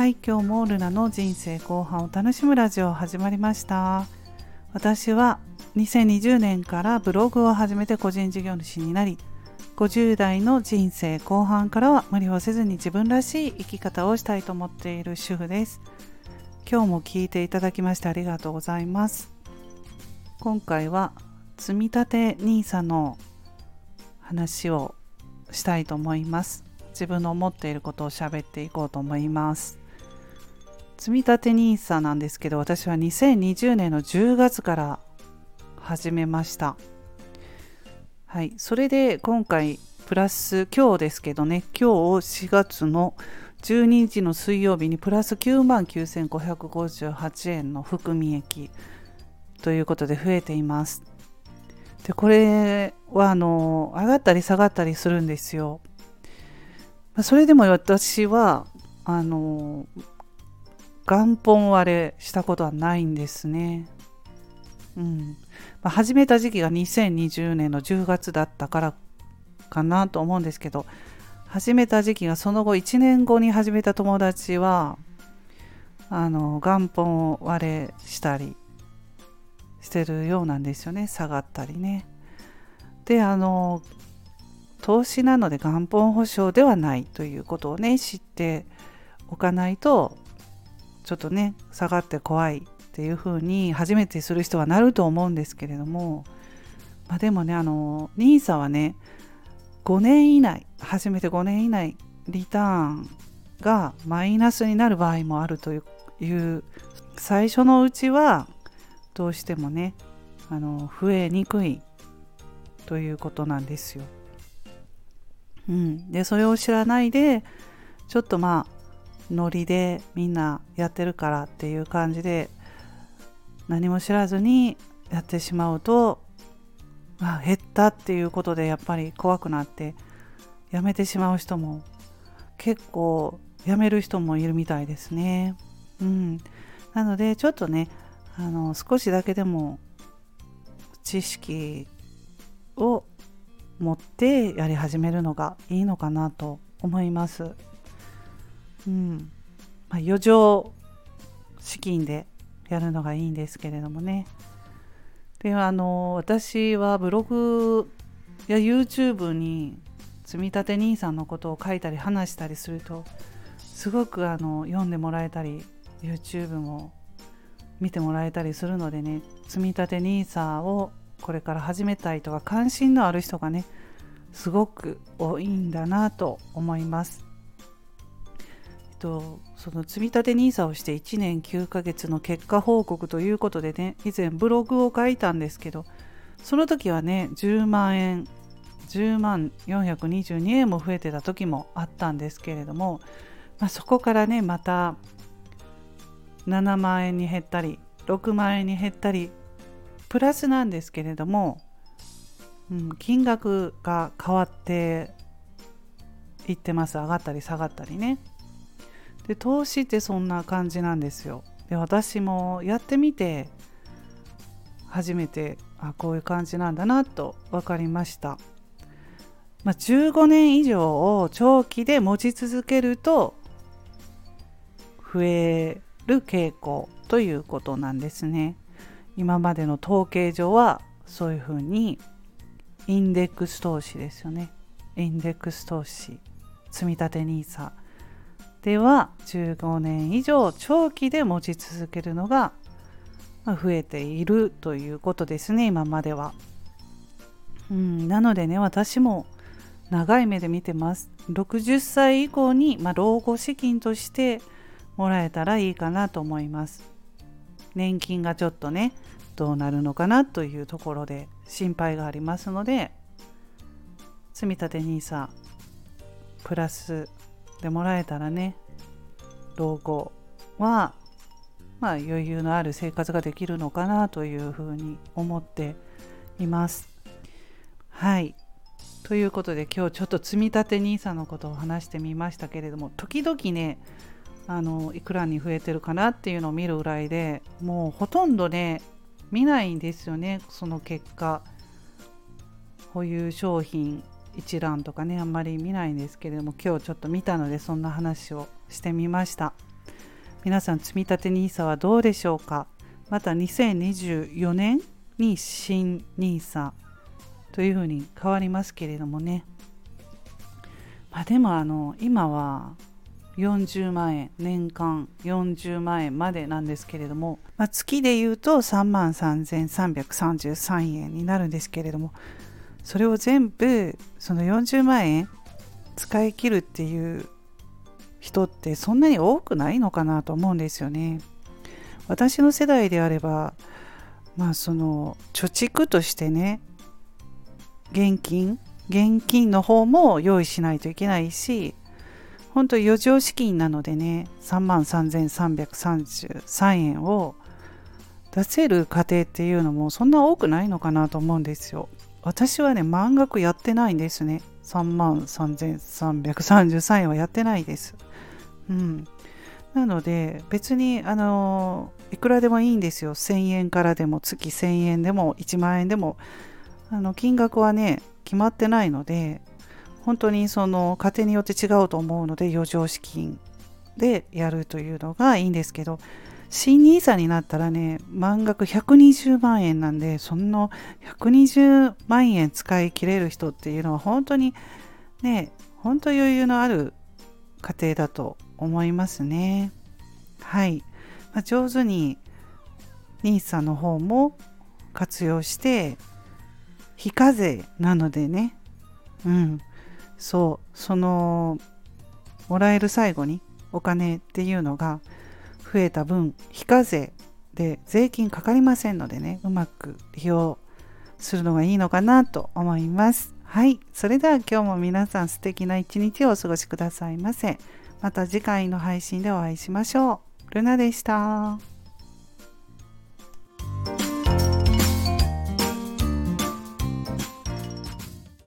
はい今日もルナの人生後半を楽しむラジオ始まりました。私は2020年からブログを始めて個人事業主になり50代の人生後半からは無理をせずに自分らしい生き方をしたいと思っている主婦です。今日も聞いていただきましてありがとうございます。今回は積み立て NISA の話をしたいと思います。自分の思っていることを喋っていこうと思います。積立 NISA なんですけど私は2020年の10月から始めました。はい。それで今回プラス今日ですけどね。今日4月の12日の水曜日にプラス9万9558円の含み益ということで増えています。でこれはあの上がったり下がったりするんですよ。それでも私はあの元本割れしたことはないんですね。うんまあ、始めた時期が2020年の10月だったからかなと思うんですけど始めた時期がその後1年後に始めた友達はあの元本割れしたりしてるようなんですよね下がったりね。であの投資なので元本保証ではないということをね知っておかないとちょっとね下がって怖いっていうふうに初めてする人はなると思うんですけれども、まあ、でもねあの NISA はね5年以内初めて5年以内リターンがマイナスになる場合もあるという最初のうちはどうしてもねあの増えにくいということなんですよ。うん、でそれを知らないでちょっとまあノリでみんなやってるからっていう感じで何も知らずにやってしまうと、まあ、減ったっていうことでやっぱり怖くなってやめてしまう人も結構やめる人もいるみたいですね。うん、なのでちょっとねあの少しだけでも知識を持ってやり始めるのがいいのかなと思います。うん。まあ、余剰資金でやるのがいいんですけれどもね。であの私はブログや YouTube に積み立て NISA のことを書いたり話したりするとすごくあの読んでもらえたり YouTube も見てもらえたりするのでね。積み立て NISA をこれから始めたいとか関心のある人がねすごく多いんだなと思います。とその積立 NISA をして1年9ヶ月の結果報告ということでね以前ブログを書いたんですけどその時はね10万円10万422円も増えてた時もあったんですけれども、まあ、そこからねまた7万円に減ったり6万円に減ったりプラスなんですけれども、うん、金額が変わっていってます。上がったり下がったりね。で投資ってそんな感じなんですよ。で私もやってみて初めてあこういう感じなんだなと分かりました、まあ、15年以上を長期で持ち続けると増える傾向ということなんですね。今までの統計上はそういうふうにインデックス投資ですよね。インデックス投資。積立 NISA では15年以上長期で持ち続けるのが増えているということですね今までは。うん、なのでね私も長い目で見てます。60歳以降に、まあ、老後資金としてもらえたらいいかなと思います。年金がちょっとねどうなるのかなというところで心配がありますので積立 NISA プラスでもらえたらね老後はまあ余裕のある生活ができるのかなというふうに思っています。はいということで今日ちょっと積み立て NISA のことを話してみましたけれども時々ねあのいくらに増えてるかなっていうのを見るぐらいでもうほとんどね見ないんですよねその結果保有商品一覧とかねあんまり見ないんですけれども今日ちょっと見たのでそんな話をしてみました。皆さん積立 NISA はどうでしょうか？また2024年に新 NISA というふうに変わりますけれどもね。まあでもあの今は40万円年間40万円までなんですけれども、まあ、月で言うと3万3333円になるんですけれどもそれを全部その40万円使い切るっていう人ってそんなに多くないのかなと思うんですよね。私の世代であればまあその貯蓄としてね現金現金の方も用意しないといけないし本当余剰資金なのでね3万3333円を出せる家庭っていうのもそんな多くないのかなと思うんですよ。私はね満額やってないんですね。3万3333円はやってないです。うん。なので別にあのいくらでもいいんですよ。1000円からでも月1000円でも1万円でもあの金額はね決まってないので本当にその家庭によって違うと思うので余剰資金でやるというのがいいんですけど新 NISA になったらね満額120万円なんでその120万円使い切れる人っていうのは本当にね本当余裕のある家庭だと思いますね。はい、まあ、上手に NISA の方も活用して非課税なのでね。うん。そう。そのもらえる最後にお金っていうのが増えた分非課税で税金かかりませんのでねうまく利用するのがいいのかなと思います。はい。それでは今日も皆さん素敵な一日をお過ごしくださいませ。また次回の配信でお会いしましょう。ルナでした。